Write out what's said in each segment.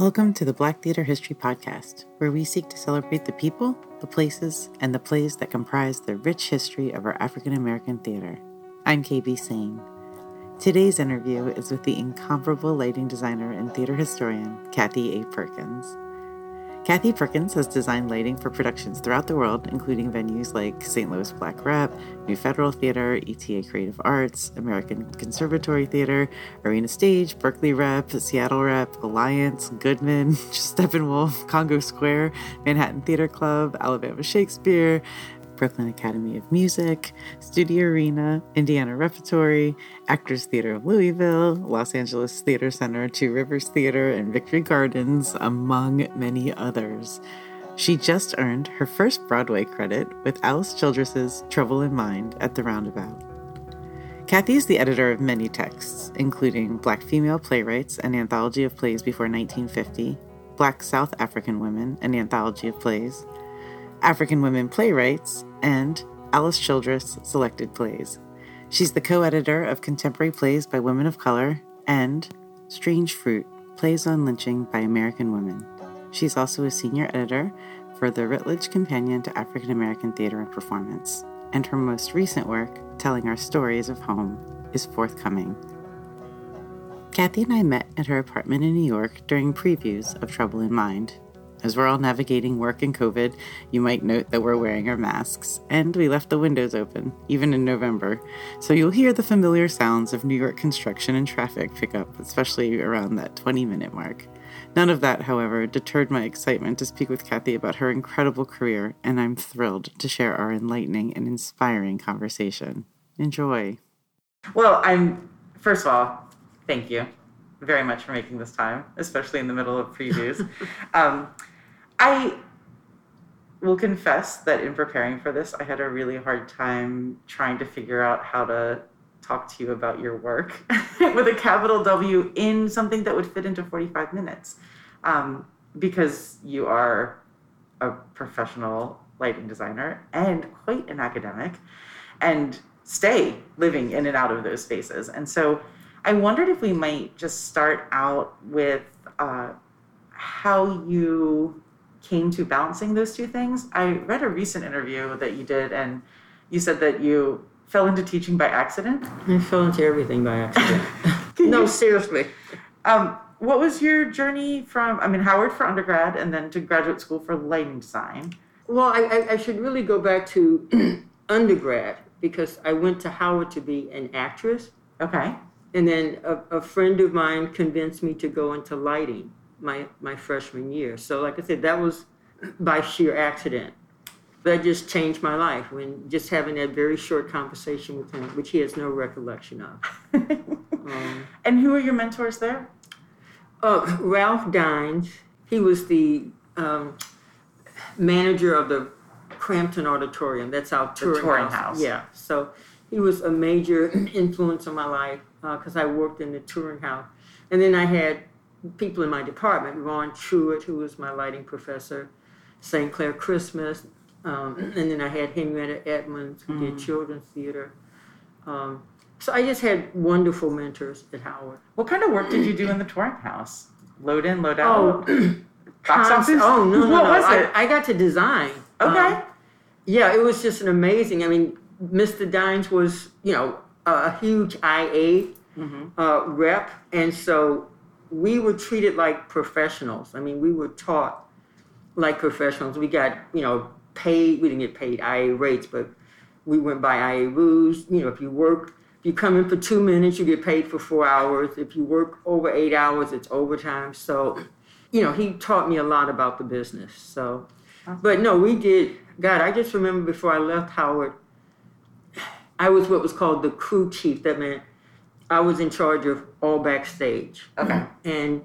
Welcome to the Black Theater History Podcast, where we seek to celebrate the people, the places, and the plays that comprise the rich history of our African American theater. I'm KB Saine. Today's interview is with the incomparable lighting designer and theater historian, Kathy A. Perkins. Kathy Perkins has designed lighting for productions throughout the world, including venues like St. Louis Black Rep, New Federal Theater, ETA Creative Arts, American Conservatory Theater, Arena Stage, Berkeley Rep, Seattle Rep, Alliance, Goodman, Steppenwolf, Congo Square, Manhattan Theater Club, Alabama Shakespeare, Brooklyn Academy of Music, Studio Arena, Indiana Repertory, Actors Theater of Louisville, Los Angeles Theater Center, Two Rivers Theater, and Victory Gardens, among many others. She just earned her first Broadway credit with Alice Childress's Trouble in Mind at the Roundabout. Kathy is the editor of many texts, including Black Female Playwrights, an anthology of plays before 1950, Black South African Women, an anthology of plays, African Women Playwrights, and Alice Childress Selected Plays. She's the co editor of Contemporary Plays by Women of Color and Strange Fruit Plays on Lynching by American Women. She's also a senior editor for the Routledge Companion to African American Theater and Performance, and her most recent work, Telling Our Stories of Home, is forthcoming. Kathy and I met at her apartment in New York during previews of Trouble in Mind, as we're all navigating work and COVID, you might note that we're wearing our masks, and we left the windows open, even in November, so you'll hear the familiar sounds of New York construction and traffic pick up, especially around that 20 minute mark. None of that, however, deterred my excitement to speak with Kathy about her incredible career, and I'm thrilled to share our enlightening and inspiring conversation. Enjoy. Well, I'm, first of all, thank you very much for making this time, especially in the middle of previews. um, I will confess that in preparing for this, I had a really hard time trying to figure out how to talk to you about your work with a capital W in something that would fit into 45 minutes. Um, because you are a professional lighting designer and quite an academic and stay living in and out of those spaces. And so I wondered if we might just start out with uh, how you came to balancing those two things. I read a recent interview that you did, and you said that you fell into teaching by accident. I fell into everything by accident. no, seriously. Um, what was your journey from, I mean, Howard for undergrad and then to graduate school for lighting design? Well, I, I should really go back to undergrad because I went to Howard to be an actress. Okay. And then a, a friend of mine convinced me to go into lighting my, my freshman year. So, like I said, that was by sheer accident. That just changed my life when just having that very short conversation with him, which he has no recollection of. um, and who are your mentors there? Uh, Ralph Dines. He was the um, manager of the Cramton Auditorium. That's our touring, touring house. house. Yeah. So he was a major influence on my life because uh, I worked in the touring house. And then I had people in my department, Ron Truitt, who was my lighting professor, St. Clair Christmas, um, and then I had Henrietta Edmonds, who mm. did children's theater. Um, so I just had wonderful mentors at Howard. What kind of work did you do in the touring house? Load in, load out. Oh, box office. Oh no, no, what no! Was I, it? I got to design. Okay. Um, yeah, it was just an amazing. I mean, Mr. Dines was, you know, a huge IA mm-hmm. uh, rep, and so we were treated like professionals. I mean, we were taught like professionals. We got, you know, paid. We didn't get paid IA rates, but we went by IA rules. You know, if you work, if you come in for two minutes, you get paid for four hours. If you work over eight hours, it's overtime. So, you know, he taught me a lot about the business. So, but no, we did. God, I just remember before I left Howard, I was what was called the crew chief. That meant I was in charge of all backstage. Okay. And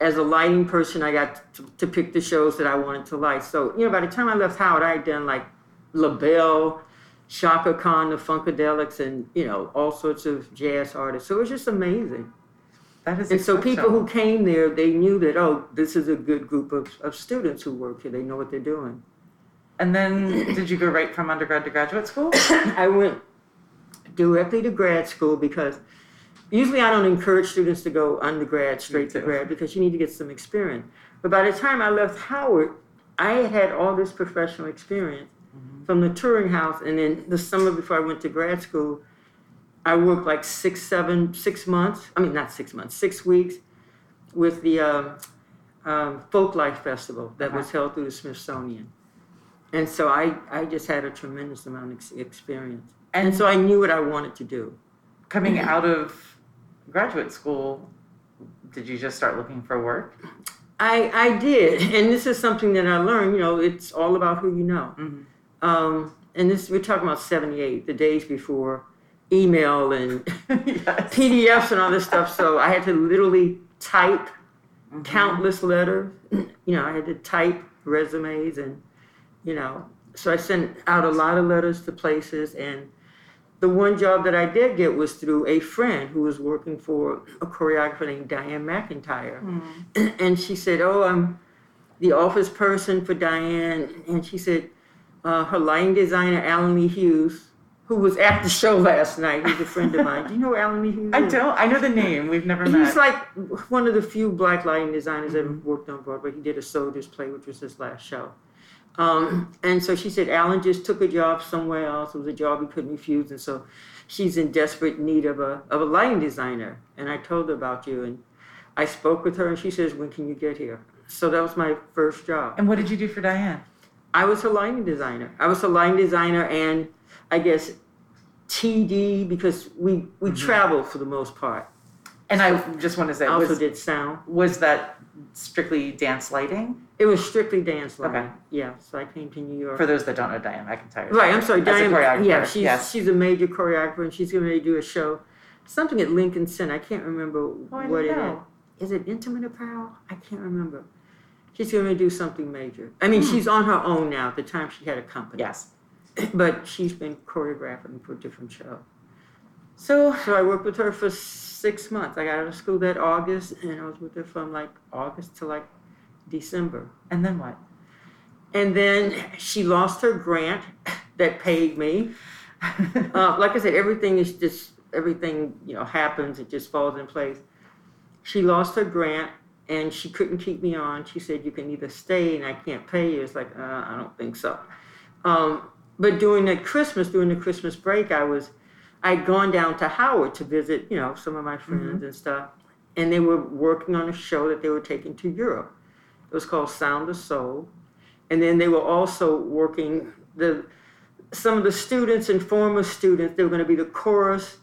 as a lighting person, I got to, to, pick the shows that I wanted to light. So, you know, by the time I left Howard, I had done like LaBelle, Chaka Khan, the Funkadelics, and, you know, all sorts of jazz artists. So it was just amazing. That is and so people who came there, they knew that, oh, this is a good group of, of students who work here. They know what they're doing. And then did you go right from undergrad to graduate school? I went directly to grad school because usually I don't encourage students to go undergrad straight to grad because you need to get some experience. But by the time I left Howard, I had all this professional experience from the touring house, and then the summer before I went to grad school, I worked like six, seven, six months. I mean, not six months, six weeks with the um, um, Folk Life Festival that was held through the Smithsonian. And so I, I just had a tremendous amount of ex- experience. And so I knew what I wanted to do. coming out of graduate school, did you just start looking for work? I, I did, and this is something that I learned. You know, it's all about who you know. Mhm. Um, and this we're talking about '78, the days before email and yes. PDFs and all this stuff. So I had to literally type Mm-hmm. countless letters. You know, I had to type resumes, and you know, so I sent out a lot of letters to places. And the one job that I did get was through a friend who was working for a choreographer named Dianne McIntyre. and she said, "Oh, I'm the office person for Dianne," and she said, uh, "Her lighting designer, Allen Lee Hughes." Who was at the show last night? He's a friend of mine. Do you know Allen Lee Hughes? I don't. I know the name. We've never met. He's like one of the few black lighting designers that have worked on Broadway. He did a Soldiers play, which was his last show. Um, and so she said Allen just took a job somewhere else. It was a job he couldn't refuse, and so she's in desperate need of a of a lighting designer. And I told her about you, and I spoke with her, and she says, "When can you get here?" So that was my first job. and what did you do for Dianne? I was a lighting designer. I was a lighting designer, and I guess TD because we we travel for the most part. And I just want to say, I also was, did sound. was that strictly dance lighting? It was strictly dance lighting. Okay. Yeah, so I came to New York. For those that don't know Dianne McIntyre. right, I'm sorry, Dianne. choreographer, Yeah, she's yes. she's a major choreographer, and she's going to do a show, something at Lincoln Center. I can't remember Oh, what it is. Is it Intimate Apparel? I can't remember. She's going to do something major. I mean, Hmm. she's on her own now. At the time, she had a company. Yes. But she's been choreographing for different shows. So So I worked with her for six months. I got out of school that August, and I was with her from like August to like December. and then what? And then she lost her grant that paid me. Uh, like I said, everything is just everything you know happens. It just falls in place. She lost her grant and she couldn't keep me on. She said, "You can either stay and I can't pay you." It's like uh, I don't think so. Um, but during that Christmas, during the Christmas break, I was I'd gone down to Howard to visit you know some of my friends and stuff, and they were working on a show that they were taking to Europe. It was called Sound of Soul, and then they were also working the some of the students and former students. They were going to be the chorus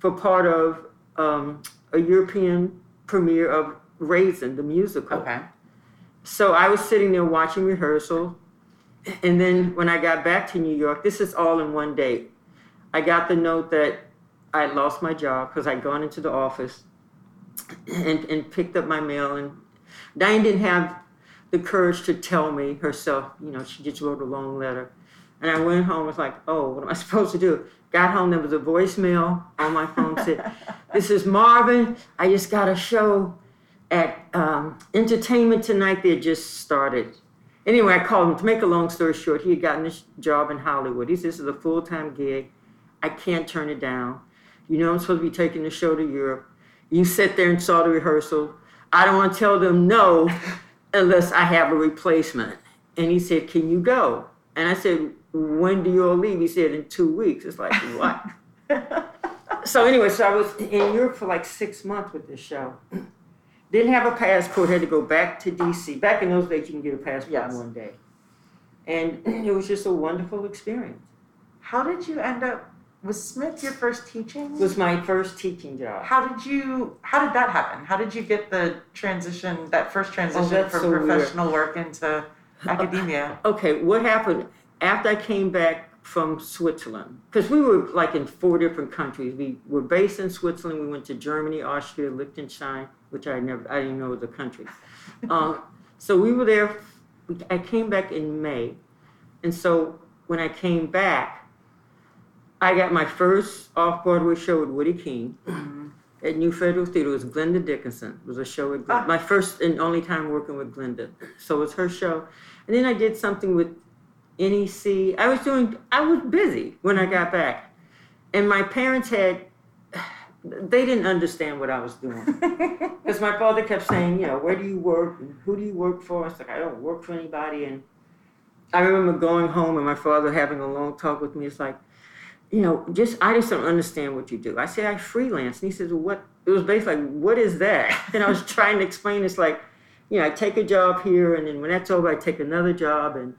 for part of um, a European premiere of Raisin, the musical. Okay. So I was sitting there watching rehearsal. And then when I got back to New York, this is all in one day. I got the note that I lost my job because I'd gone into the office and, and picked up my mail. And Dianne didn't have the courage to tell me herself. You know, she just wrote a long letter. And I went home, was like, oh, what am I supposed to do? Got home, there was a voicemail on my phone said, This is Marvin. I just got a show at um, Entertainment Tonight. They had just started. Anyway, I called him. To make a long story short, he had gotten this job in Hollywood. He said, This is a full time gig. I can't turn it down. You know, I'm supposed to be taking the show to Europe. You sit there and saw the rehearsal. I don't want to tell them no unless I have a replacement. And he said, Can you go? And I said, When do you all leave? He said, In two weeks. It's like, What? so, anyway, so I was in Europe for like six months with this show. Didn't have a passport, had to go back to DC. Back in those days, you can get a passport Yes. in one day. And it was just a wonderful experience. How did you end up? Was Smith your first teaching? It was my first teaching job. How did you? How did that happen? How did you get the transition? That first transition Oh, from so weird. professional work into academia? Okay, what happened after I came back from Switzerland? Because we were like in four different countries. We were based in Switzerland. We went to Germany, Austria, Liechtenstein, which I never, I didn't know was a country. um, so we were there. I came back in May, and so when I came back, I got my first off Broadway show with Woodie King. At New Federal Theater, it was Glenda Dickerson. It was a show with Glen- Ah. my first and only time working with Glenda. So it was her show. And then I did something with NEC. I was doing, I was busy when I got back. And my parents had they didn't understand what I was doing. Because my father kept saying, you know, where do you work? And who do you work for? It's like, I don't work for anybody. And I remember going home and my father having a long talk with me. It's like, you know, just, I just don't understand what you do. I said, I freelance. And he says, well, what? It was basically like, what is that? And I was trying to explain, it's like, you know, I take a job here and then when that's over, I take another job. And,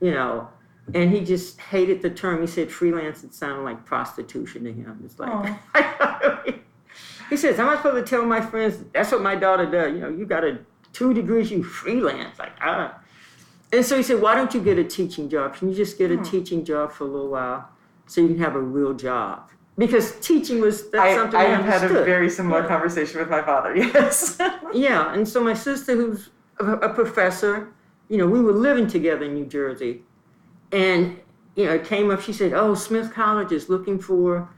you know, and he just hated the term. He said freelance, it sounded like prostitution to him. It's like, he says, am I supposed to tell my friends that's what my daughter does? You know, you got a two degrees, you freelance. Like, ah. And so he said, why don't you get a teaching job? Can you just get a hmm. teaching job for a little while so you can have a real job? Because teaching was that's I, something I, I have had a very similar yeah. conversation with my father. Yes. yeah, and so my sister, who's a, a professor, you know, we were living together in New Jersey, and you know, it came up. She said, "Oh, Smith College is looking for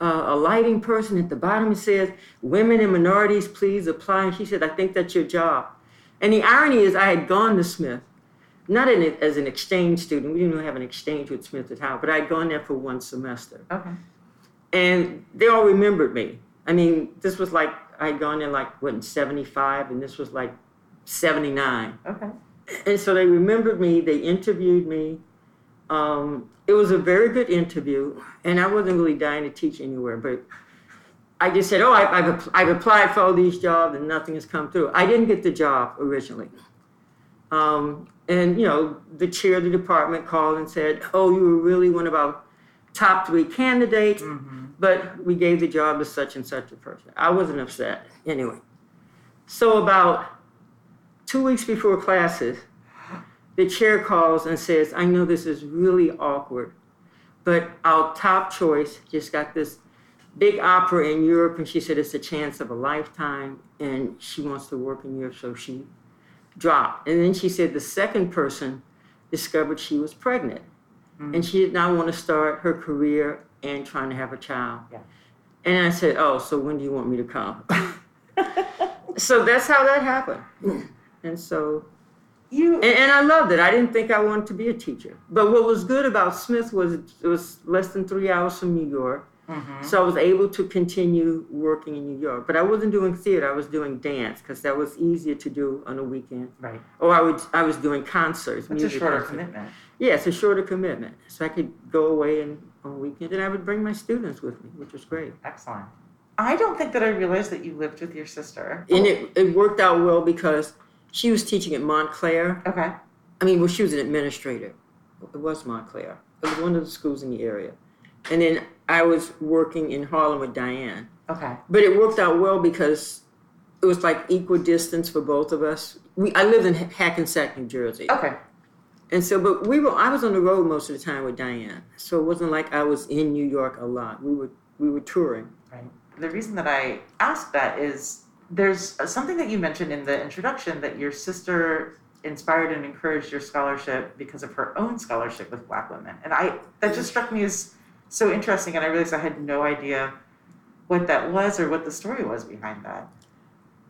uh, a lighting person." At the bottom, it says, "Women and minorities, please apply." And she said, "I think that's your job." And the irony is, I had gone to Smith, not in, as an exchange student. We didn't have an exchange with Smith at Howard, but I'd gone there for one semester. Okay. And they all remembered me. I mean, this was like I'd gone there like what in '75, and this was like '79. Okay. And so they remembered me. They interviewed me um, it was a very good interview, and I wasn't really dying to teach anywhere, but I just said, "Oh, I, have I've applied for all these jobs and nothing has come through." I didn't get the job originally, um, and you know, the chair of the department called and said, "Oh, you were really one of our top three candidates, mm-hmm. but we gave the job to such and such a person." I wasn't upset anyway. So about two weeks before classes, the chair calls and says, I know this is really awkward, but our top choice just got this big opera in Europe, and she said it's a chance of a lifetime, and she wants to work in Europe, so she dropped. And then she said the second person discovered she was pregnant, mm-hmm. and she did not want to start her career and trying to have a child. Yeah. And I said, Oh, so when do you want me to come? so that's how that happened. And so you and, and, I loved it. I didn't think I wanted to be a teacher. But what was good about Smith was it was less than three hours from New York. Mm-hmm. So I was able to continue working in New York. But I wasn't doing theater. I was doing dance because that was easier to do on a weekend. Right. Or I would I was doing concerts. It's a shorter concerts. commitment. Yeah, it's a shorter commitment. So I could go away and on a weekend and I would bring my students with me, which was great. Excellent. I don't think that I realized that you lived with your sister. And it, it worked out well because she was teaching at Montclair. Okay. I mean, well, she was an administrator. It was Montclair. It was one of the schools in the area. And then I was working in Harlem with Dianne. Okay. But it worked out well because it was like equal distance for both of us. We I lived in Hackensack, New Jersey. Okay. And so, but we were I was on the road most of the time with Dianne, so it wasn't like I was in New York a lot. We were we were touring. Right. The reason that I asked that is there's uh, something that you mentioned in the introduction that your sister inspired and encouraged your scholarship because of her own scholarship with black women and i that just struck me as so interesting and i realized i had no idea what that was or what the story was behind that.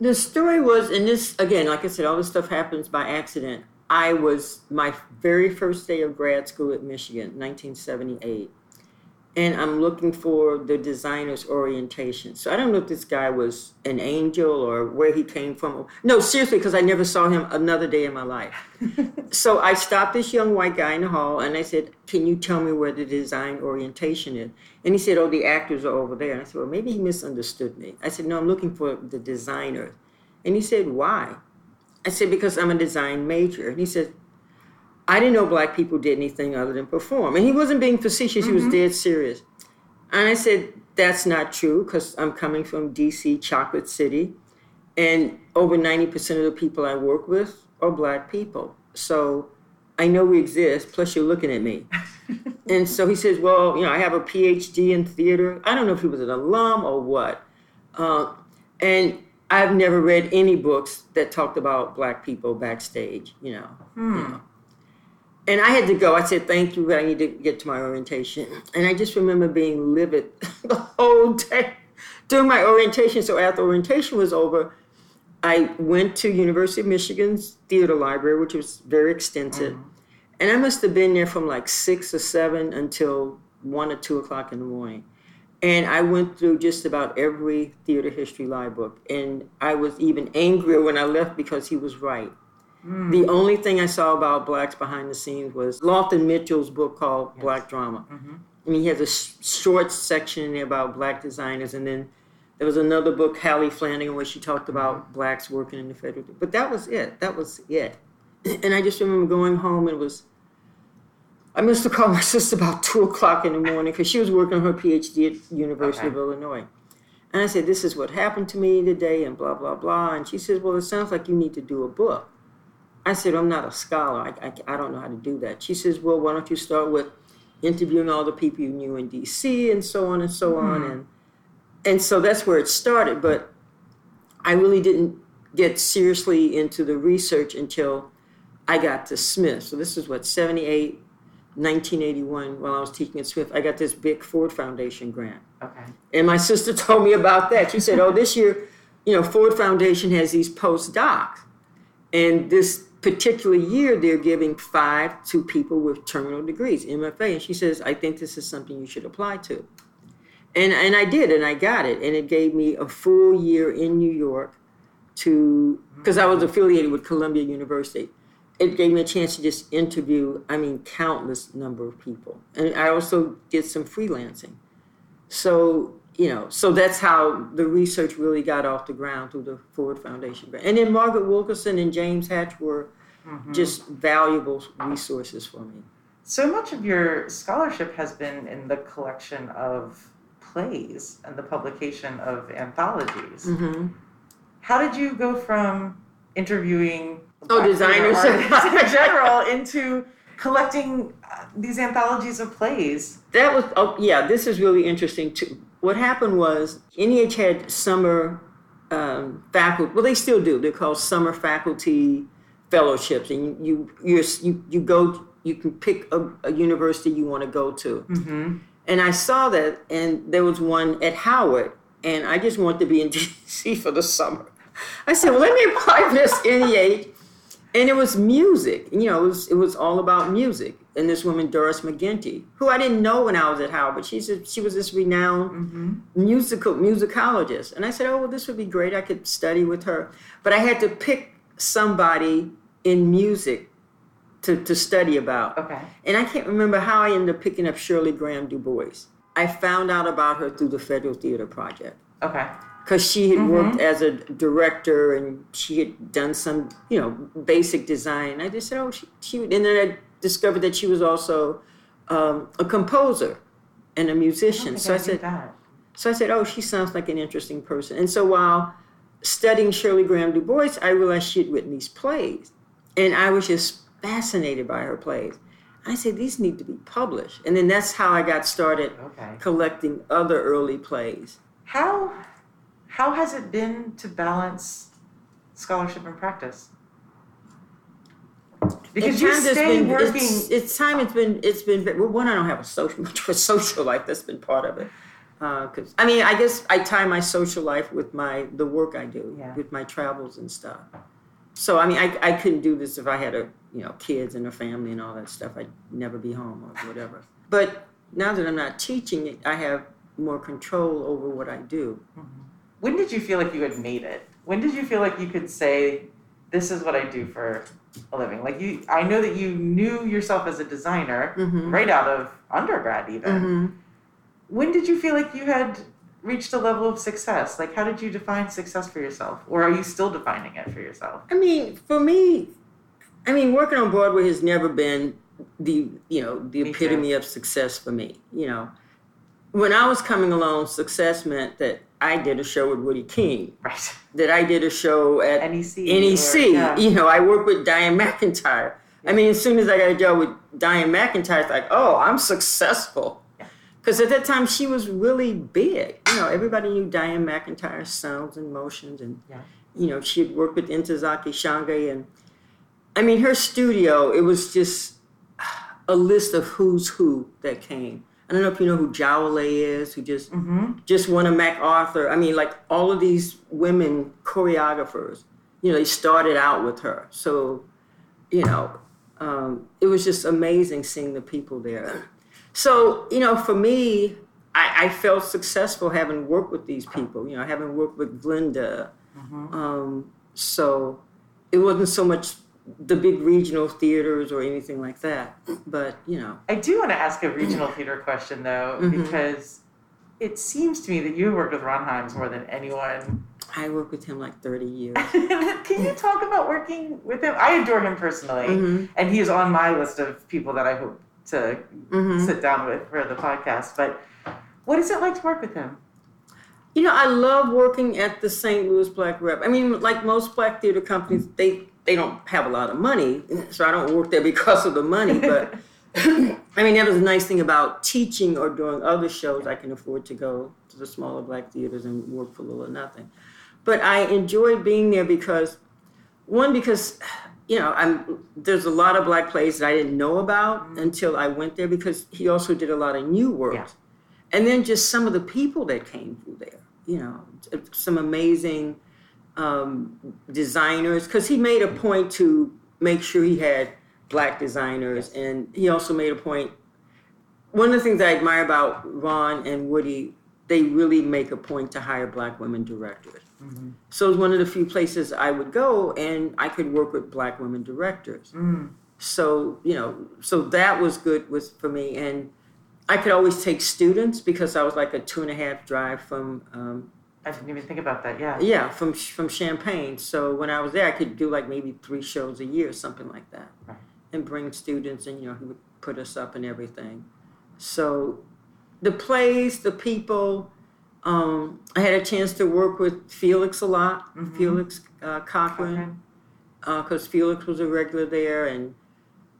The story was and this again like i said all this stuff happens by accident. I was my very first day of grad school at michigan 1978 and I'm looking for the designer's orientation. So I don't know if this guy was an angel or where he came from. No, seriously, because I never saw him another day in my life. so I stopped this young white guy in the hall and I said, Can you tell me where the design orientation is? And he said, Oh, the actors are over there. And I said, Well, maybe he misunderstood me. I said, No, I'm looking for the designer. And he said, Why? I said, Because I'm a design major. And he said, I didn't know black people did anything other than perform. And he wasn't being facetious, mm-hmm. he was mm-hmm. dead serious. And I said, that's not true because I'm coming from DC, Chocolate City, and over 90% of the people I work with are black people. So I know we exist, plus you're looking at me. and so he says, well, you know, I have a PhD in theater. I don't know if he was an alum or what. Uh, and I've never read any books that talked about black people backstage, you know. Hmm. You know and I had to go. I said, thank you, but I need to get to my orientation. And I just remember being livid the whole day during my orientation. So after orientation was over, I went to University of Michigan's theater library, which was very extensive. Mm-hmm. And I must have been there from like six or seven until one or two o'clock in the morning. And I went through just about every theater history live book. And I was even angrier when I left because he was right. Mm. The only thing I saw about blacks behind the scenes was Loften Mitchell's book called yes. Black Drama. Mm-hmm. I mean, he has a sh- short section in there about black designers, and then there was another book, Hallie Flanagan, where she talked about mm-hmm. blacks working in the federal. But that was it. That was it. And I just remember going home and it was I must have called my sister about two o'clock in the morning because she was working on her PhD at University okay. of Illinois. And I said, "This is what happened to me today," and blah blah blah. And she says, "Well, it sounds like you need to do a book." I said, "I'm not a scholar. I, I, I don't know how to do that." She says, "Well, why don't you start with interviewing all the people you knew in D.C. and so on and so mm. on." And and so that's where it started. But I really didn't get seriously into the research until I got to Smith. So this is what 78 1981 while I was teaching at Smith, I got this big Ford Foundation grant. Okay. And my sister told me about that. She said, "Oh, this year, you know, Ford Foundation has these postdocs, and this particular year they're giving five to people with terminal degrees, MFA." And she says, "I think this is something you should apply to." And and I did, and I got it, and it gave me a full year in New York to because I was affiliated with Columbia University it gave me a chance to just interview, I mean, countless number of people. And I also did some freelancing. So, you know, so that's how the research really got off the ground through the Ford Foundation. And then Margaret Wilkerson and James Hatch were mm-hmm. just valuable resources for me. So much of your scholarship has been in the collection of plays and the publication of anthologies. Mm-hmm. How did you go from interviewing oh designers in general into collecting uh, these anthologies of plays. That was oh yeah, this is really interesting too. What happened was NEH had summer um, faculty. Well, they still do. They're called summer faculty fellowships, and you you you you go. You can pick a, a university you want to go to. Mm-hmm. And I saw that, and there was one at Howard, and I just wanted to be in DC for the summer. I said, well, let me apply for this NEH and it was music. You know, it was it was all about music. And this woman Doris McGinty, who I didn't know when I was at Howard, but she's a, she was this renowned mm-hmm. musical musicologist. And I said, oh well, this would be great. I could study with her. But I had to pick somebody in music to, to study about. Okay. And I can't remember how I ended up picking up Shirley Graham Du Bois. I found out about her through the Federal Theater Project. Okay because she had mm-hmm. worked as a director and she had done some, you know, basic design. I just said, oh, she, she and then I discovered that she was also um, a composer and a musician. I so I, I said, that. so I said, oh, she sounds like an interesting person. And so while studying Shirley Graham Du Bois, I realized she had written these plays, and I was just fascinated by her plays. I said, these need to be published. And then that's how I got started okay. collecting other early plays. How how has it been to balance scholarship and practice? Because you stay been, working. It's, it's, time. It's been. It's been. Well, one, I don't have a social much of a social life. That's been part of it. Because uh, I mean, I guess I tie my social life with my the work I do, yeah. with my travels and stuff. So I mean, I, I couldn't do this if I had a you know kids and a family and all that stuff. I'd never be home or whatever. But now that I'm not teaching, I have more control over what I do. Mm-hmm when did you feel like you had made it? When did you feel like you could say, "This is what I do for a living"? Like you, I know that you knew yourself as a designer mm-hmm. right out of undergrad, even. Mm-hmm. When did you feel like you had reached a level of success? Like, how did you define success for yourself, or are you still defining it for yourself? I mean, for me, I mean, working on Broadway has never been the you know the me epitome too. of success for me. You know, when I was coming along, success meant that I did a show with Woodie King. Right. That I did a show at NEC. NEC. Or, yeah. You know, I worked with Dianne McIntyre. Yeah. I mean, as soon as I got a job with Dianne McIntyre, it's like, oh, I'm successful. Because at that time, she was really big. You know, everybody knew Dianne McIntyre's sounds and motions. And, you know, she had worked with Ntozake Shange. And, I mean, her studio, it was just a list of who's who that came. I don't know if you know who Jawole is, who just mm-hmm. just won a MacArthur. I mean, like all of these women choreographers, you know, they started out with her. So, you know, um, it was just amazing seeing the people there. So, you know, for me, I, I felt successful having worked with these people. You know, having worked with Glenda. Mhm. Um, so it wasn't so much the big regional theaters or anything like that. But you know, I do want to ask a regional theater question though, Mhm. because it seems to me that you worked with Ron Himes more than anyone. I worked with him like 30 years. Can you talk about working with him? I adore him personally, hmm and he is on my list of people that I hope to hmm sit down with for the podcast. But what is it like to work with him? You know, I love working at the St. Louis Black Rep. I mean, like most black theater companies, they they don't have a lot of money, so I don't work there because of the money. But I mean, that was a nice thing about teaching or doing other shows. I can afford to go to the smaller black theaters and work for little or nothing. But I enjoyed being there because, one, because you know, I'm there's a lot of black plays that I didn't know about mm-hmm. until I went there because he also did a lot of new work. Yeah. And then just some of the people that came through there, you know, some amazing um, designers, because he made a point to make sure he had black designers, and he also made a point. One of the things I admire about Ron and Woodie, they really make a point to hire black women directors. Mhm. So it's one of the few places I would go, and I could work with black women directors. Mm. So you know, so that was good with for me, and I could always take students because I was like a two and a half drive from um, I didn't even think about that. Yeah. yeah from from Champaign. So when I was there, I could do like maybe three shows a year, something like that, Right. and bring students, and you know he would put us up and everything. So the plays, the people. Um, I had a chance to work with Felix a lot, Mhm. Felix uh, Cochren because Felix was a regular there, and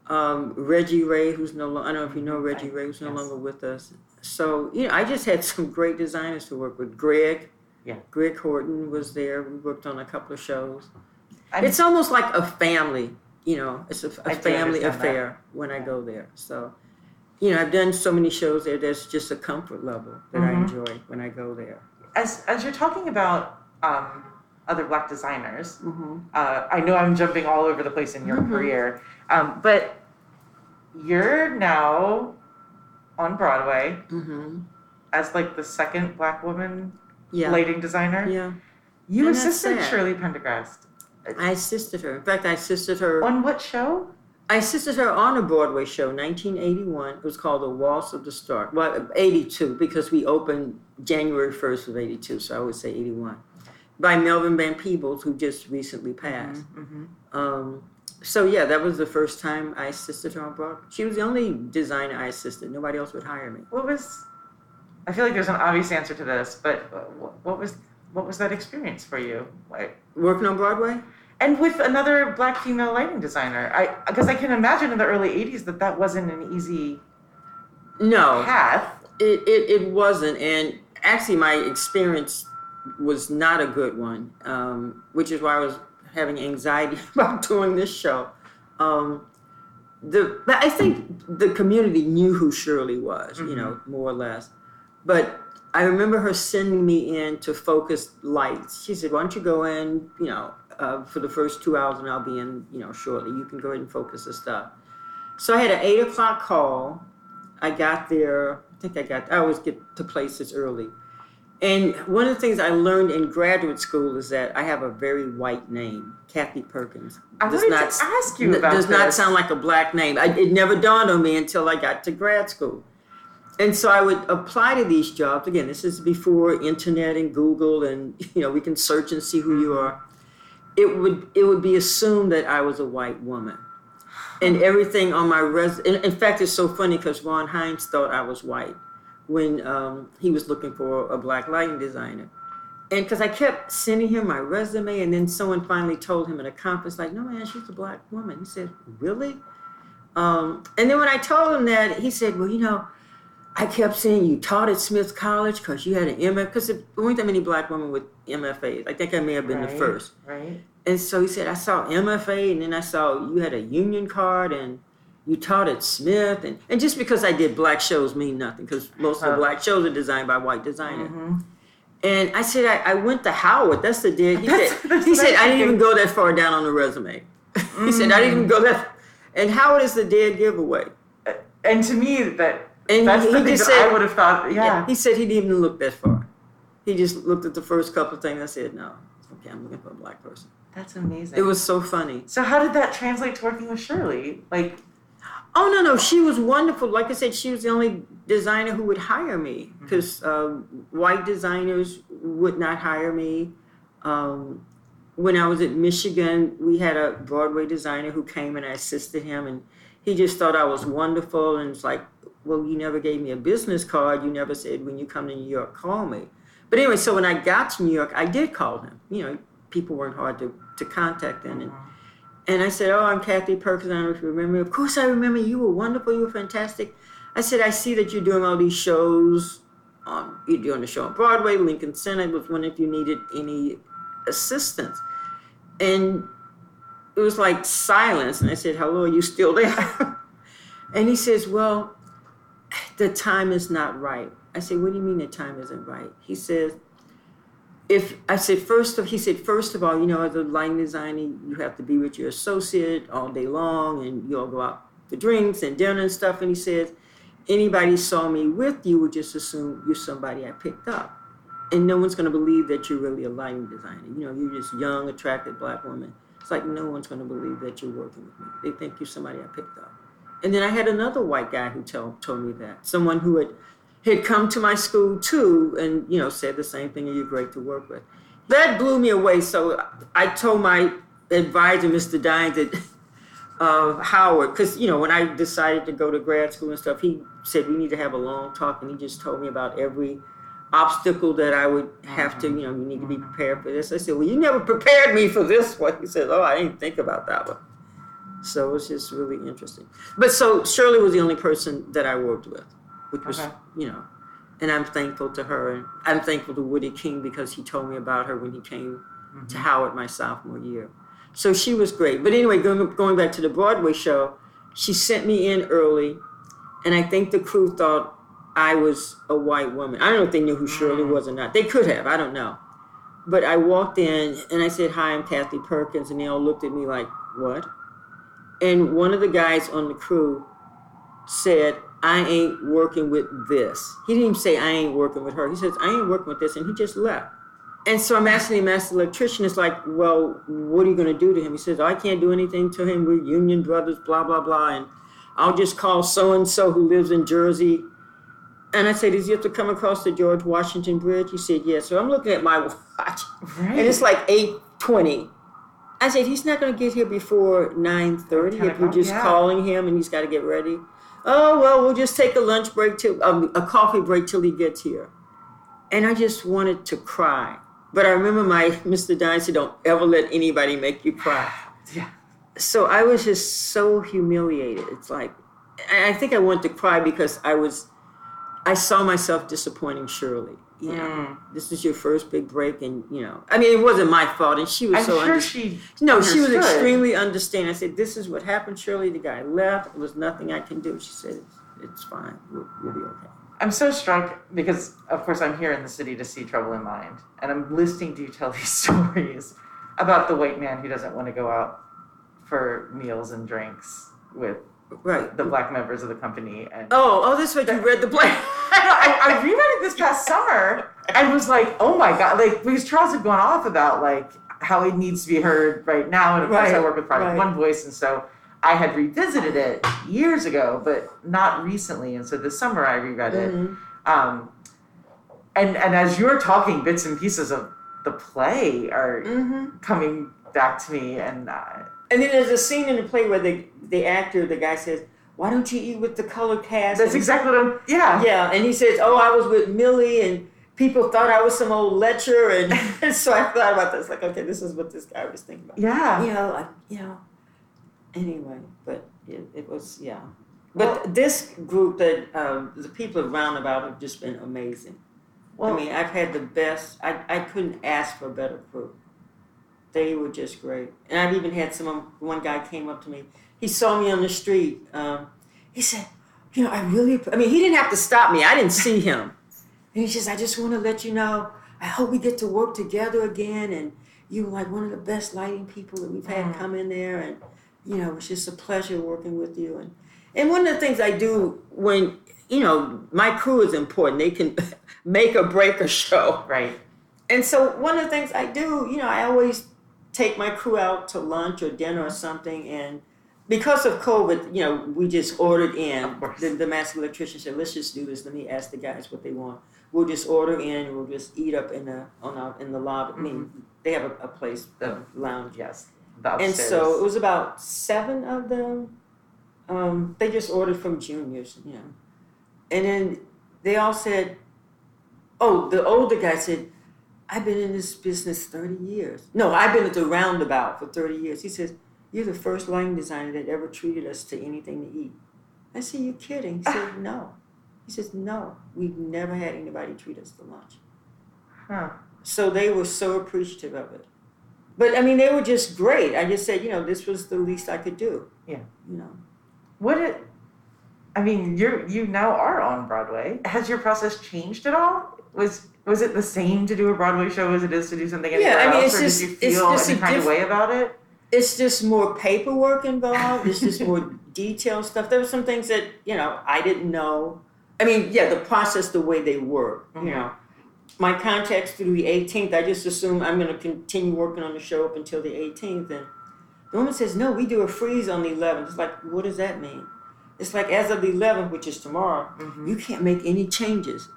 um, Reggie Ray, who's no longer, I don't know if you know Reggie Ray, who's no Yes. longer with us. So, you know, I just had some great designers to work with. Greg, Yeah. Greg Horton was there. We worked on a couple of shows. I'm- it's almost like a family, you know, it's a, do family understand affair when I go there. So, you know, I've done so many shows there, there's just a comfort level that I Mhm. enjoy when I go there. As as you're talking about um, other black designers, Mm-hmm. uh, I know I'm jumping all over the place in your Mhm. career, um, but you're now on Broadway Mm-hmm. as like the second black woman Yeah. lighting designer. Yeah. You And assisted. Shirley Prendergast. I assisted her. In fact, I assisted her. On what show? I assisted her on a Broadway show, 1981. It was called The Waltz of the Stork. Well, 82, because we opened January 1st of 82, so I would say 81. By Melvin Van Peebles, who just recently passed. Mm-hmm. Um, so, yeah, that was the first time I assisted her on Broadway. She was the only designer I assisted. Nobody else would hire me. What was? I feel like there's an obvious answer to this, but what was what was that experience for you? Like, Working on Broadway? and with another black female lighting designer, I because I can imagine in the early '80s that that wasn't an easy No. path. It, it, it wasn't, and actually, my experience was not a good one, um, which is why I was having anxiety about doing this show. Um, the but I think the community knew who Shirley was, you know, more or less. But I remember her sending me in to focus lights. She said, "Why don't you go in, you know, uh, for the first two hours, and I'll be in, you know, shortly. You can go ahead and focus the stuff." So I had an eight o'clock call. I got there. I think I got. I always get to places early. And one of the things I learned in graduate school is that I have a very white name, Kathy Perkins. I Does wanted not to ask you n- about does not sound like a black name. I, it never dawned on me until I got to grad school. And so I would apply to these jobs. Again, this is before internet and Google and you know we can search and see who you are. It would it would be assumed that I was a white woman. And everything on my res in, in fact it's so funny because Ron Himes thought I was white when um, he was looking for a black lighting designer. And because I kept sending him my resume, and then someone finally told him at a conference, like, no, man, she's a black woman. He said, really? Um, and then when I told him that, he said, well, you know, I kept saying you taught at Smith College because you had an MFA, because there weren't that many black women with MFAs. I think I may have been the first. right? And so he said, I saw MFA, and then I saw you had a union card, and you taught at Smith. And, and just because I did black shows mean nothing, because most of the black shows are designed by white designers. Mhm. And I said, I, I went to Howard. That's the deal. He That's- said, that's he said I didn't even go that far down on the resume. he said, I didn't even go that. And Howard is the dead giveaway. And to me, that And That's he, the he thing just that said, I would have thought. Yeah. he said he didn't even look that far. He just looked at the first couple of things. I said, no, okay, I'm looking for a black person. That's amazing. It was so funny. So how did that translate to working with Shirley? Like, Oh no, no, she was wonderful. Like I said, she was the only designer who would hire me because um, white designers would not hire me. Um, when I was at Michigan, we had a Broadway designer who came and I assisted him, and he just thought I was wonderful. And it's like, well, you never gave me a business card. You never said when you come to New York, call me. But anyway, so when I got to New York, I did call him. You know, people weren't hard to, to contact then. And, and I said, Oh, I'm Kathy Perkins. I don't know if you remember me. Of course, I remember you you were wonderful. You were fantastic. I said, I see that you're doing all these shows. Um, you're doing the show on Broadway, Lincoln Center. I was wondering if you needed any assistance. And it was like silence. And I said, Hello, are you still there? and he says, Well, the time is not right. I said, What do you mean the time isn't right? He says, if I said first of he said first of all, you know, as a lighting designer, you have to be with your associate all day long, and you all go out for drinks and dinner and stuff. And he says, anybody saw me with you would just assume you're somebody I picked up, and no one's going to believe that you're really a lighting designer. You know, you're just young, attractive black woman. It's like no one's going to believe that you're working with me. They think you're somebody I picked up. And then I had another white guy who told told me that. Someone who had had come to my school too and you know said the same thing and you're great to work with. That blew me away. So i told my advisor mr dines at uh, howard because you know when i decided to go to grad school and stuff he said we need to have a long talk and he just told me about every obstacle that i would have to you know you need to be prepared for this. I said well you never prepared me for this one. He said oh i didn't think about that one so it was just really interesting. But so shirley was the only person that i worked with which was Okay. you know and i'm thankful to her. And i'm thankful to woodie king because he told me about her when he came to mm-hmm. howard my sophomore year. So she was great. But anyway going, going back to the broadway show she sent me in early and i think the crew thought i was a white woman. I don't know if they knew who shirley mm. was or not. They could have. I don't know. But i walked in and i said hi i'm kathy perkins and they all looked at me like what and one of the guys on the crew said, I ain't working with this. He didn't even say, I ain't working with her. He says, I ain't working with this. And he just left. And so I'm asking him, as the electrician, it's like, well, what are you going to do to him? He says, I can't do anything to him. We're union brothers, blah, blah, blah. And I'll just call so and so who lives in Jersey. And I said, Does he have to come across the George Washington Bridge? He said, Yes. So I'm looking at my watch, and it's like 8.20. I said, He's not going to get here before 9.30 if you're just yeah. calling him and he's got to get ready. Oh, well, we'll just take a lunch break, till, um, a coffee break till he gets here. And I just wanted to cry. But I remember my Mr. Dine said, Don't ever let anybody make you cry. yeah. So I was just so humiliated. It's like, I I think I wanted to cry because I was, I saw myself disappointing Shirley. You know, Mm. this is your first big break, and you know, I mean, it wasn't my fault, and she was I'm so sure under- she. no, she was extremely understanding. I said, "This is what happened, Shirley. The guy left. There was nothing I can do." She said, "It's, it's fine. We'll, we'll be okay." I'm so struck because, of course, I'm here in the city to see Trouble in Mind, and I'm listening to you tell these stories about the white man who doesn't want to go out for meals and drinks with Right. the black members of the company. And Oh, oh, that's what you read the play. I, I reread it this past summer and was like, oh my god, like because Charles had gone off about like how it needs to be heard right now, and of course I work with Project right. One Voice, and so I had revisited it years ago, but not recently, and so this summer I reread it. Mhm. Um, and and as you're talking, bits and pieces of the play are Mhm. coming back to me, and uh, And then there's a scene in the play where the the actor, the guy says, "Why don't you eat with the color cast?" that's And- exactly what I'm. Yeah, Yeah, and he says, "Oh, I was with Millie, and people thought I was some old lecher," and, and so I thought about this, like, okay, this is what this guy was thinking about. yeah. You know, like, you know. Anyway, but it, it was yeah. But this group that um, the people of Roundabout have just been amazing. Well, I mean, I've had the best. I, I couldn't ask for a better crew. They were just great, and I've even had some. One guy came up to me. He saw me on the street. Um, he said, "You know, I really. I mean, he didn't have to stop me. I didn't see him, and he says, "I just want to let you know. I hope we get to work together again. And you were like one of the best lighting people that we've had Mm. come in there, and you know, it's just a pleasure working with you. And and one of the things I do when you know, my crew is important. They can make or break a show. Right. And so one of the things I do, you know, I always take my crew out to lunch or dinner or something and because of COVID, you know, we just ordered in. The, the master electrician said, "Let's just do this. Let me ask the guys what they want. We'll just order in. and We'll just eat up in the on our, in the lobby. I mean, they have a, a place, Mm-hmm. The- lounge. Yes. And so it was about seven of them. Um, they just ordered from Junior's, you know. And then they all said, "Oh, the older guy said." I've been in this business 30 years. No, I've been at the roundabout for 30 years. He says, You're the first lighting designer that ever treated us to anything to eat. I said, You kidding? He said, No. He says, No, we've never had anybody treat us to lunch. Huh. So they were so appreciative of it. But I mean, they were just great. I just said, you know, this was the least I could do. Yeah. You know. What it I mean, you're you now are on Broadway. Has your process changed at all? Was was it the same to do a Broadway show as it is to do something Yeah, anywhere I mean, else, it's or just- did you feel any a kind of way about it? It's just more paperwork involved. It's just more detailed stuff. There were some things that, you know, I didn't know. I mean, yeah, the process, the way they work, Mhm. you know. My contacts through the 18th, I just assume I'm going to continue working on the show up until the 18th. And the woman says, no, we do a freeze on the 11th. It's like, what does that mean? It's like, as of the 11th, which is tomorrow, Mhm. you can't make any changes.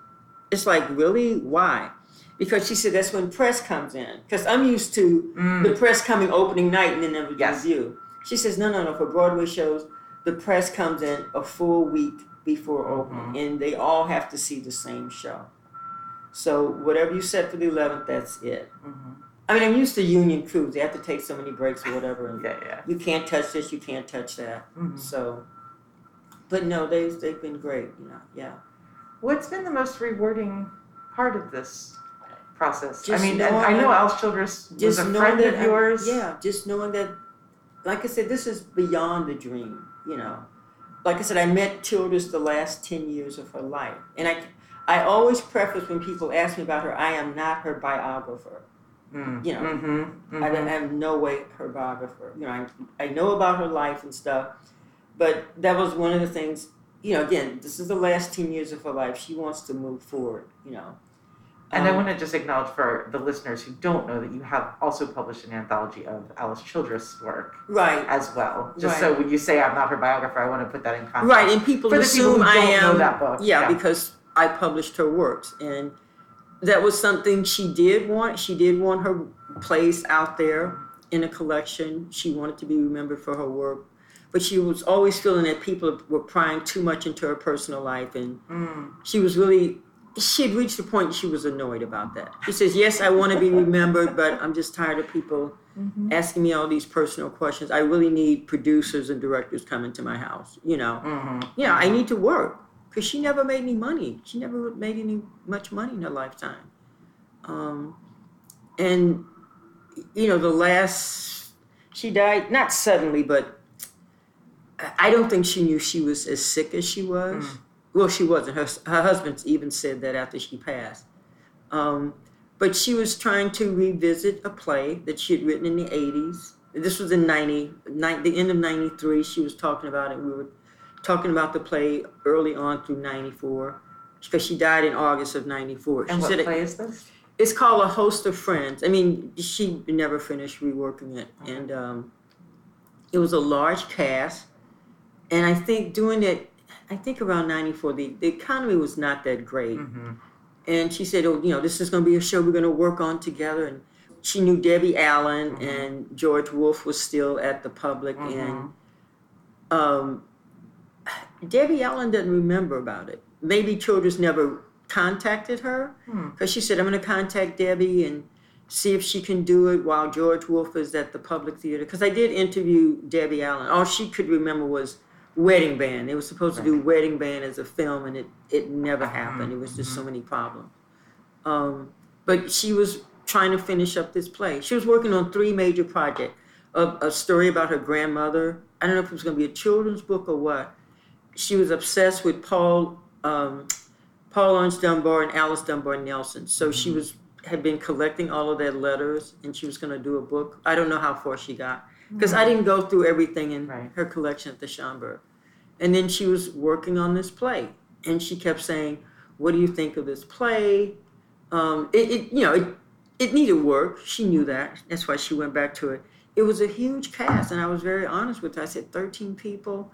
It's like, really? Why? Because she said that's when press comes in. Because I'm used to Mm. the press coming opening night and then was Yes. review. She says, no, no, no. For Broadway shows, the press comes in a full week before opening, and they all have to see the same show. So whatever you set for the 11th, that's it. Mhm. I mean, I'm used to union crews. They have to take so many breaks or whatever, and Yeah, yeah. you can't touch this, you can't touch that. Mhm. So, but no, they've they've been great. You know, yeah. What's been the most rewarding part of this process? Just I mean, knowing- I know Alice Childress was a friend that of yours. yeah, just knowing that, like I said, this is beyond the dream. You know, like I said, I met Childress the last ten years of her life, and I, I always preface when people ask me about her, I am not her biographer. Mm. You know, Mm-hmm. I, I am no way her biographer. You know, I, I know about her life and stuff, but that was one of the things. You know, again, this is the last ten years of her life. She wants to move forward. You know, And I Um, want to just acknowledge for the listeners who don't know that you have also published an anthology of Alice Childress' work right, as well. Just so when you say I'm not her biographer, I want to put that in context. right, and people For the people assume who I am. know that book. yeah, because I published her works, and that was something she did want. She did want her place out there in a collection. She wanted to be remembered for her work, but she was always feeling that people were prying too much into her personal life, and Mm. she was really. She had reached the point she was annoyed about that. She says, "Yes, I want to be remembered, but I'm just tired of people Mhm. asking me all these personal questions. I really need producers and directors coming to my house. You know, Mhm. yeah, I need to work because she never made any money. She never made any much money in her lifetime. Um, and you know, the last she died not suddenly, but I don't think she knew she was as sick as she was. Mm. Well, she wasn't. Her her husband even said that after she passed. Um, but she was trying to revisit a play that she had written in the 80s. This was in 90, ni- the end of 93. She was talking about it. We were talking about the play early on through 94 because she died in August of 94. She And what play is this? it's called A Host of Friends. I mean, she never finished reworking it. And um, it was a large cast. And I think doing it, I think around 94, the, the economy was not that great. Mhm. And she said, oh, you know, this is going to be a show we're going to work on together. And she knew Debbie Allen Mhm. and George Wolfe was still at the public. Mhm. And um, Debbie Allen doesn't remember about it. Maybe Childress never contacted her Hmm. because she said, I'm going to contact Debbie and see if she can do it while George Wolfe is at the public theater. Because I did interview Debbie Allen. All she could remember was Wedding Band. They were supposed to do Wedding Band as a film, and it, it never happened. It was just so many problems. Um, but she was trying to finish up this play. She was working on three major projects. A, a story about her grandmother. I don't know if it was going to be a children's book or what. She was obsessed with Paul, um, Paul Laurence Dunbar and Alice Dunbar Nelson. So she was had been collecting all of their letters, and she was going to do a book. I don't know how far she got because I didn't go through everything in Right. her collection at the Schomburg. And then she was working on this play, and she kept saying, "What do you think of this play?" Um, it, it, you know, it, it needed work. She knew that. That's why she went back to it. It was a huge cast, and I was very honest with her. I said, 13 people.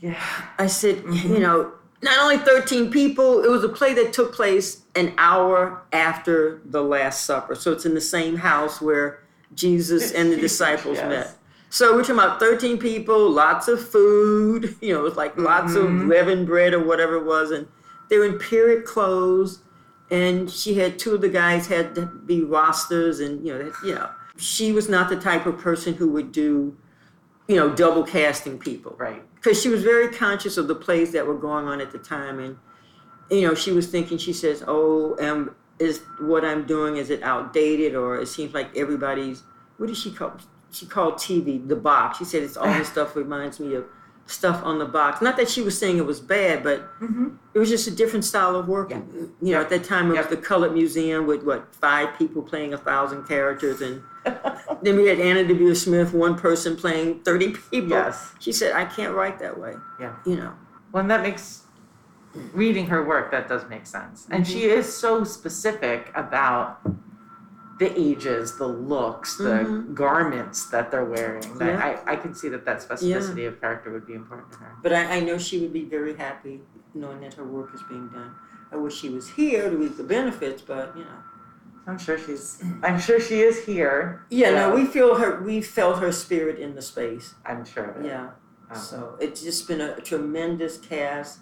Yeah. I said, you know, not only 13 people, it was a play that took place an hour after the Last Supper. So it's in the same house where Jesus and the disciples Yes. met. So we're talking about 13 people, lots of food, you know, it was like lots of mm-hmm. leavened bread or whatever it was. And they were in period clothes. And she had two of the guys had to be rosters and, you know, that- you know, she was not the type of person who would do, you know, double casting people Right. because she was very conscious of the plays that were going on at the time and you know she was thinking she says oh am is what i'm doing is it outdated or it seems like everybody's what did she call she called tv the box she said it's all this stuff reminds me of stuff on the box not that she was saying it was bad but mm-hmm. it was just a different style of working you know at that time it was the colored museum with what five people playing a thousand characters and then we had Anna Deavere Smith, one person playing 30 people. Yes. She said, I can't write that way. Yeah. You know. Well, and that makes reading her work that does make sense, and she Mm-hmm. is so specific about the ages, the looks, the Mhm. garments that they're wearing. That Yeah. I, I can see that that specificity of character would be important to her. But I, I know she would be very happy knowing that her work is being done. I wish she was here to reap the benefits, but you know. I'm sure she's. I'm sure she is here. Yeah, no, we feel her we felt her spirit in the space. I'm sure of it. Yeah. Um, So it's just been a tremendous cast.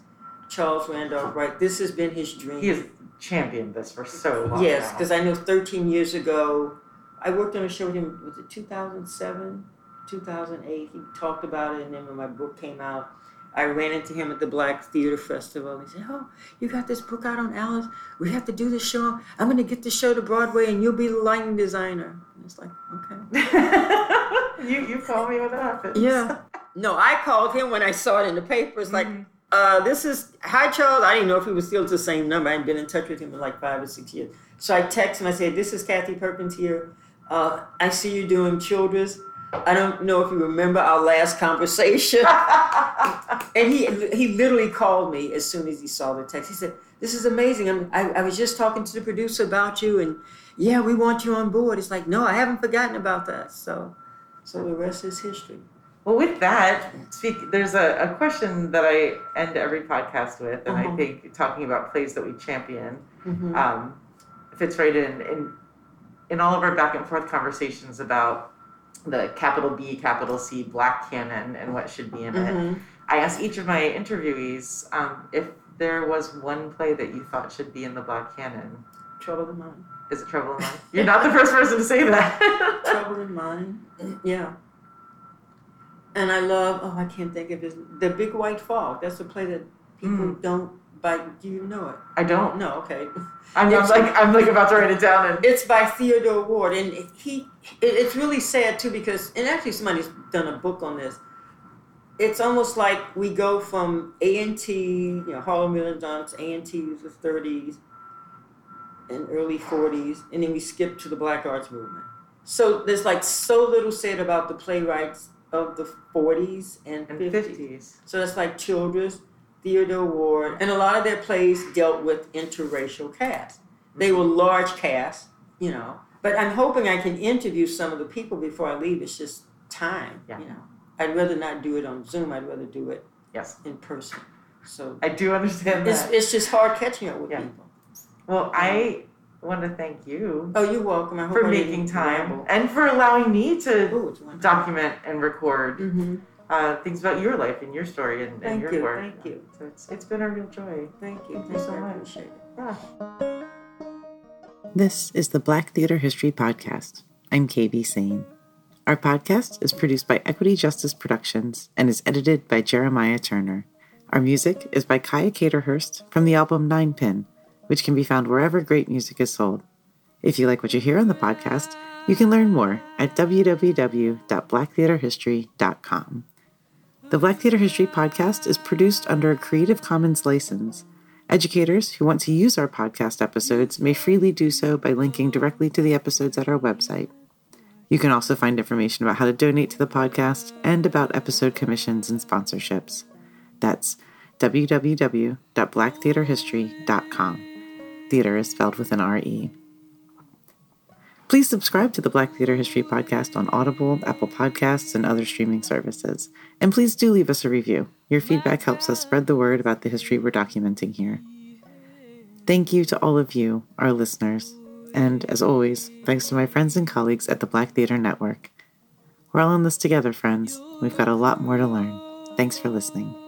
Charles Randolph Wright, this has been his dream. he has championed this for so long. Yes, because I know 13 years ago, I worked on a show with him, was it 2007, 2008? He talked about it, and then when my book came out, I ran into him at the Black Theater Festival. He said, Oh, you got this book out on Alice? We have to do this show. I'm going to get this show to Broadway, and you'll be the lighting designer. And it's like, okay. you you call me when that happens. Yeah. No, I called him when I saw it in the papers, like, Mhm. Uh, this is hi Charles. I didn't know if he was still the same number. I hadn't been in touch with him in like five or six years. So I text him. I said, "This is Kathy Perkins here. Uh, I see you doing Childress. I don't know if you remember our last conversation." and he he literally called me as soon as he saw the text. He said, "This is amazing. I'm, I I was just talking to the producer about you, and yeah, we want you on board." It's like, no, I haven't forgotten about that. So, so the rest is history. Well, with that, speak. There's a, a question that I end every podcast with, and I Uh-huh. think talking about plays that we champion Mhm. um, fits right in, in in all of our back and forth conversations about the capital B, capital C, Black canon, and what should be in it. Mhm. I asked each of my interviewees um, if there was one play that you thought should be in the Black canon. Trouble in mind. Is it Trouble in Mind? You're not the first person to say that. Trouble in Mind. Yeah. And I love, oh, I can't think of his, The Big White Fog. That's a play that people hmm. don't, by, do you know it? I don't. No, okay. I'm, I'm like I'm like about to write it down and It's by Theodore Ward. And he, it, it's really sad too because, and actually somebody's done a book on this. It's almost like we go from ANT, you know, Harlem Renaissance, ANT was the 30s and early 40s, and then we skip to the Black Arts Movement. So there's like so little said about the playwrights of the 40s and and 50s. fifties. So that's like Childress, Theodore Ward, and a lot of their plays dealt with interracial casts. They mm-hmm. were large casts, you know. But I'm hoping I can interview some of the people before I leave. It's just time, Yeah. you know. I'd rather not do it on Zoom. I'd rather do it Yes, in person. So I do understand it's, that. it's just hard catching up with Yeah. people. Well, I um, want to thank you Oh, you're welcome. I hope for I making time ramble. and for allowing me to Oh, it's wonderful. document and record Mm-hmm. uh, things about your life and your story and, and Thank your you, work. thank you. So it's it's been a real joy. Thank you. Thank you so I much. it. Yeah. This is the Black Theater History Podcast. I'm KB Saine. Our podcast is produced by Equity Justice Productions and is edited by Jeremiah Turner. Our music is by Kaya Caterhurst from the album Nine Pin, which can be found wherever great music is sold. If you like what you hear on the podcast, you can learn more at www.blacktheaterhistory.com. The Black Theater History Podcast is produced under a Creative Commons license. Educators who want to use our podcast episodes may freely do so by linking directly to the episodes at our website. You can also find information about how to donate to the podcast and about episode commissions and sponsorships. That's www.blacktheaterhistory.com. Theater is spelled with an R-E. Please subscribe to the Black Theater History Podcast on Audible, Apple Podcasts, and other streaming services. And please do leave us a review. Your feedback helps us spread the word about the history we're documenting here. Thank you to all of you, our listeners. And as always, thanks to my friends and colleagues at the Black Theater Network. We're all in this together, friends. We've got a lot more to learn. Thanks for listening.